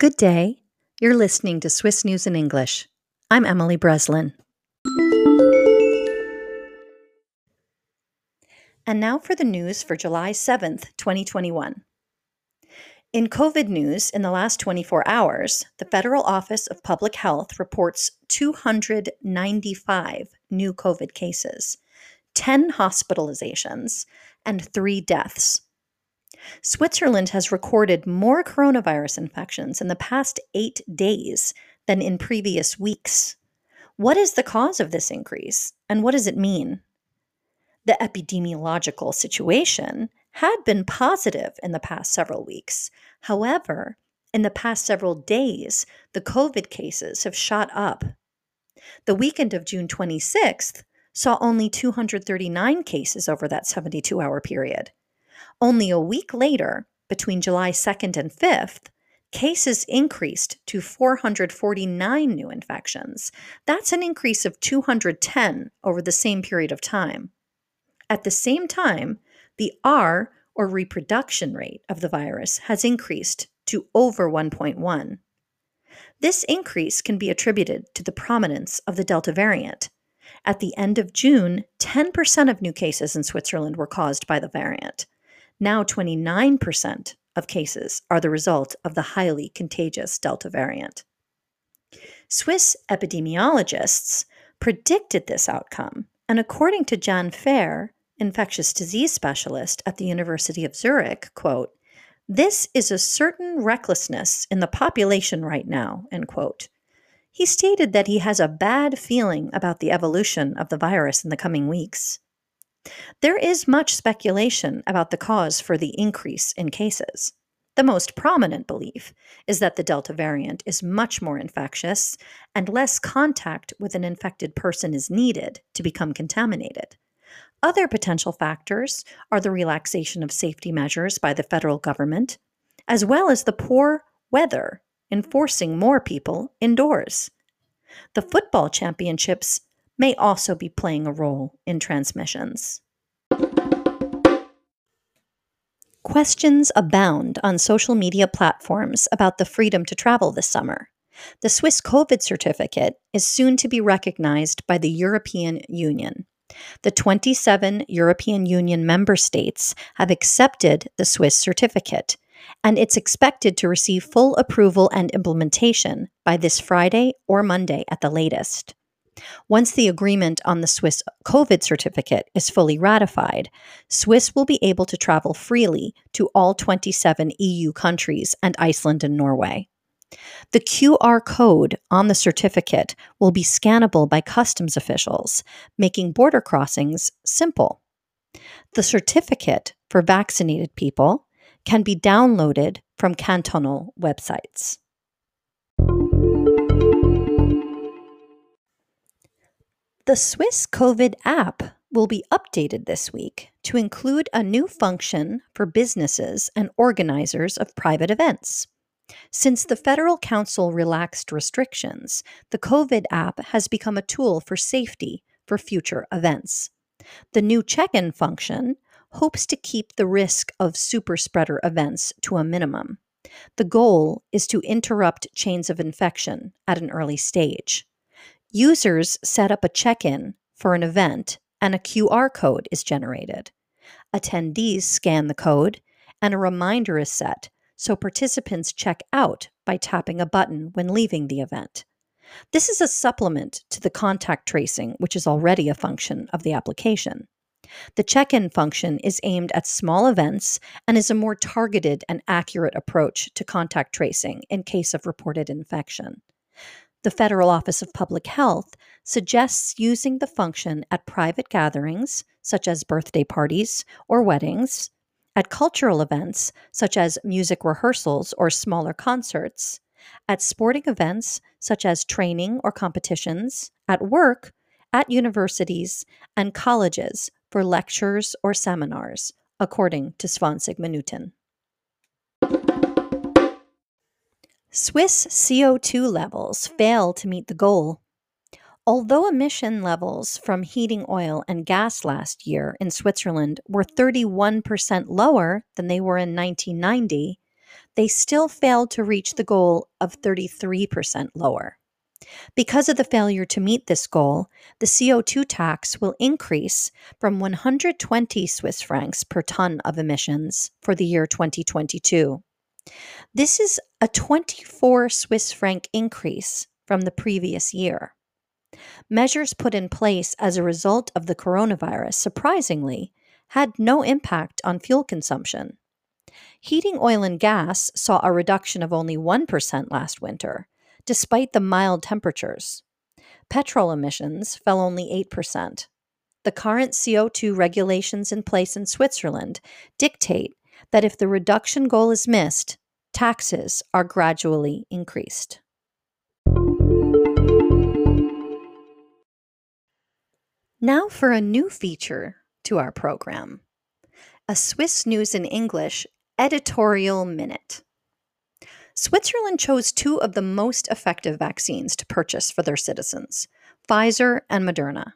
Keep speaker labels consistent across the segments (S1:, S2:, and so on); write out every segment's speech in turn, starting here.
S1: Good day. You're listening to Swiss News in English. I'm Emily Breslin. And now for the news for July 7th, 2021. In COVID news in the last 24 hours, the Federal Office of Public Health reports 295 new COVID cases, 10 hospitalizations, and three deaths. Switzerland has recorded more coronavirus infections in the past eight days than in previous weeks. What is the cause of this increase, and what does it mean? The epidemiological situation had been positive in the past several weeks. However, in the past several days, the COVID cases have shot up. The weekend of June 26th saw only 239 cases over that 72 hour period. Only a week later, between July 2nd and 5th, cases increased to 449 new infections. That's an increase of 210 over the same period of time. At the same time, the R, or reproduction rate, of the virus has increased to over 1.1. This increase can be attributed to the prominence of the Delta variant. At the end of June, 10% of new cases in Switzerland were caused by the variant. Now, 29% of cases are the result of the highly contagious Delta variant. Swiss epidemiologists predicted this outcome, and according to Jan Fehr, infectious disease specialist at the University of Zurich, quote, this is a certain recklessness in the population right now, end quote. He stated that he has a bad feeling about the evolution of the virus in the coming weeks. There is much speculation about the cause for the increase in cases. The most prominent belief is that the Delta variant is much more infectious and less contact with an infected person is needed to become contaminated. Other potential factors are the relaxation of safety measures by the federal government, as well as the poor weather enforcing more people indoors. The football championships may also be playing a role in transmissions. Questions abound on social media platforms about the freedom to travel this summer. The Swiss COVID certificate is soon to be recognized by the European Union. The 27 European Union member states have accepted the Swiss certificate, and it's expected to receive full approval and implementation by this Friday or Monday at the latest. Once the agreement on the Swiss COVID certificate is fully ratified, Swiss will be able to travel freely to all 27 EU countries and Iceland and Norway. The QR code on the certificate will be scannable by customs officials, making border crossings simple. The certificate for vaccinated people can be downloaded from cantonal websites. The Swiss COVID app will be updated this week to include a new function for businesses and organizers of private events. Since the Federal Council relaxed restrictions, the COVID app has become a tool for safety for future events. The new check in function hopes to keep the risk of super spreader events to a minimum. The goal is to interrupt chains of infection at an early stage. Users set up a check in for an event and a QR code is generated. Attendees scan the code and a reminder is set so participants check out by tapping a button when leaving the event. This is a supplement to the contact tracing, which is already a function of the application. The check in function is aimed at small events and is a more targeted and accurate approach to contact tracing in case of reported infection. The Federal Office of Public Health suggests using the function at private gatherings, such as birthday parties or weddings, at cultural events, such as music rehearsals or smaller concerts, at sporting events, such as training or competitions, at work, at universities, and colleges for lectures or seminars, according to 20 Minuten. Swiss CO2 levels fail to meet the goal Although emission levels from heating oil and gas last year in Switzerland were 31% lower than they were in 1990, they still failed to reach the goal of 33% lower. Because of the failure to meet this goal, the CO2 tax will increase from 120 Swiss francs per ton of emissions for the year 2022. This is a 24 Swiss franc increase from the previous year. Measures put in place as a result of the coronavirus, surprisingly, had no impact on fuel consumption. Heating oil and gas saw a reduction of only 1% last winter, despite the mild temperatures. Petrol emissions fell only 8%. The current CO2 regulations in place in Switzerland dictate that if the reduction goal is missed, taxes are gradually increased. Now for a new feature to our program a Swiss News in English editorial minute. Switzerland chose two of the most effective vaccines to purchase for their citizens Pfizer and Moderna.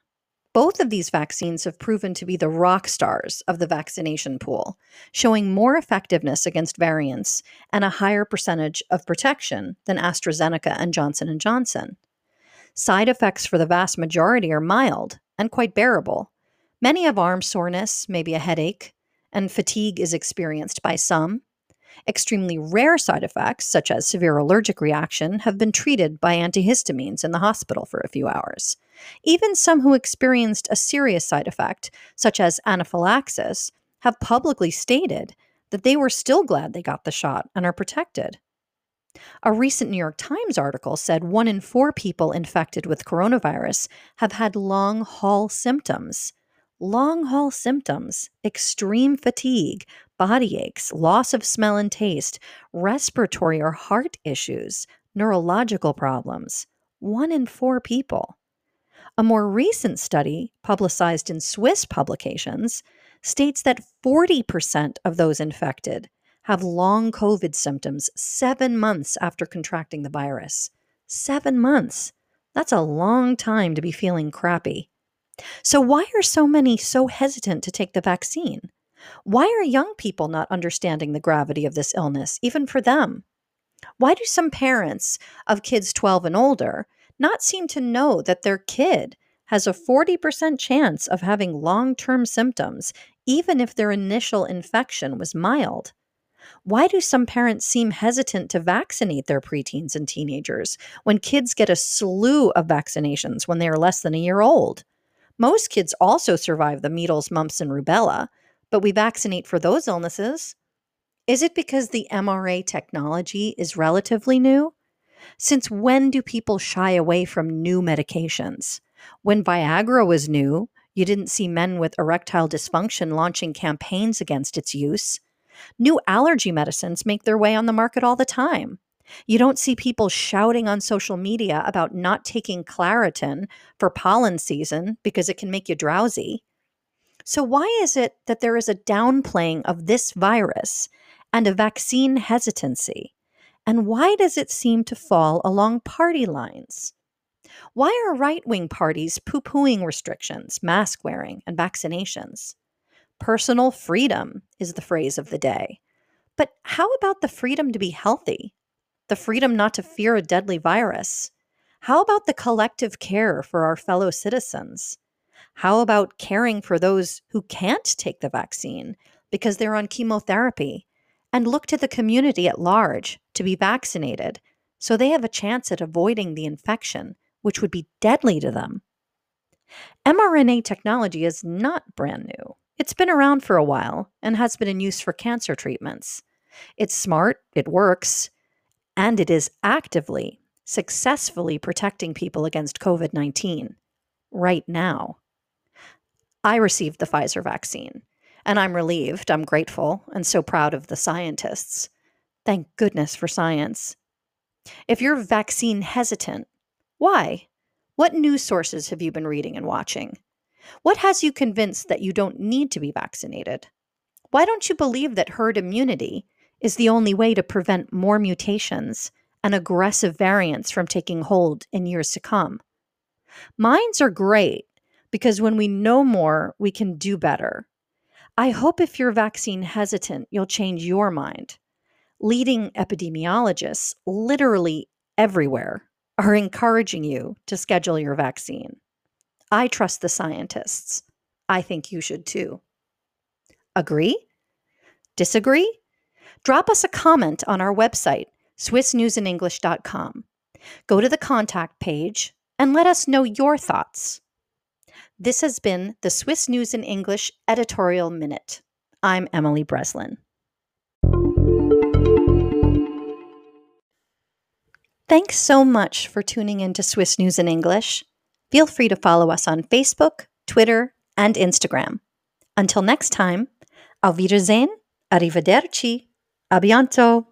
S1: Both of these vaccines have proven to be the rock stars of the vaccination pool, showing more effectiveness against variants and a higher percentage of protection than AstraZeneca and Johnson & Johnson. Side effects for the vast majority are mild and quite bearable. Many have arm soreness, maybe a headache, and fatigue is experienced by some. Extremely rare side effects, such as severe allergic reaction, have been treated by antihistamines in the hospital for a few hours. Even some who experienced a serious side effect, such as anaphylaxis, have publicly stated that they were still glad they got the shot and are protected. A recent New York Times article said one in four people infected with coronavirus have had long haul symptoms long haul symptoms, extreme fatigue, body aches, loss of smell and taste, respiratory or heart issues, neurological problems. One in four people. A more recent study, publicized in Swiss publications, states that 40% of those infected have long COVID symptoms seven months after contracting the virus. Seven months. That's a long time to be feeling crappy. So, why are so many so hesitant to take the vaccine? Why are young people not understanding the gravity of this illness, even for them? Why do some parents of kids 12 and older not seem to know that their kid has a 40% chance of having long term symptoms, even if their initial infection was mild? Why do some parents seem hesitant to vaccinate their preteens and teenagers when kids get a slew of vaccinations when they are less than a year old? Most kids also survive the measles, mumps, and rubella, but we vaccinate for those illnesses. Is it because the mRNA technology is relatively new? Since when do people shy away from new medications? When Viagra was new, you didn't see men with erectile dysfunction launching campaigns against its use. New allergy medicines make their way on the market all the time. You don't see people shouting on social media about not taking Claritin for pollen season because it can make you drowsy. So, why is it that there is a downplaying of this virus and a vaccine hesitancy? And why does it seem to fall along party lines? Why are right wing parties poo pooing restrictions, mask wearing, and vaccinations? Personal freedom is the phrase of the day. But how about the freedom to be healthy? the freedom not to fear a deadly virus? How about the collective care for our fellow citizens? How about caring for those who can't take the vaccine because they're on chemotherapy and look to the community at large to be vaccinated so they have a chance at avoiding the infection, which would be deadly to them? mRNA technology is not brand new. It's been around for a while and has been in use for cancer treatments. It's smart, it works, and it is actively, successfully protecting people against COVID 19 right now. I received the Pfizer vaccine, and I'm relieved, I'm grateful, and so proud of the scientists. Thank goodness for science. If you're vaccine hesitant, why? What news sources have you been reading and watching? What has you convinced that you don't need to be vaccinated? Why don't you believe that herd immunity is the only way to prevent more mutations and aggressive variants from taking hold in years to come. Minds are great because when we know more, we can do better. I hope if you're vaccine hesitant, you'll change your mind. Leading epidemiologists, literally everywhere, are encouraging you to schedule your vaccine. I trust the scientists. I think you should too. Agree? Disagree? Drop us a comment on our website, SwissNewsInEnglish.com. Go to the contact page and let us know your thoughts. This has been the Swiss News in English Editorial Minute. I'm Emily Breslin. Thanks so much for tuning in to Swiss News in English. Feel free to follow us on Facebook, Twitter, and Instagram. Until next time, auf Wiedersehen, arrivederci, a bientôt.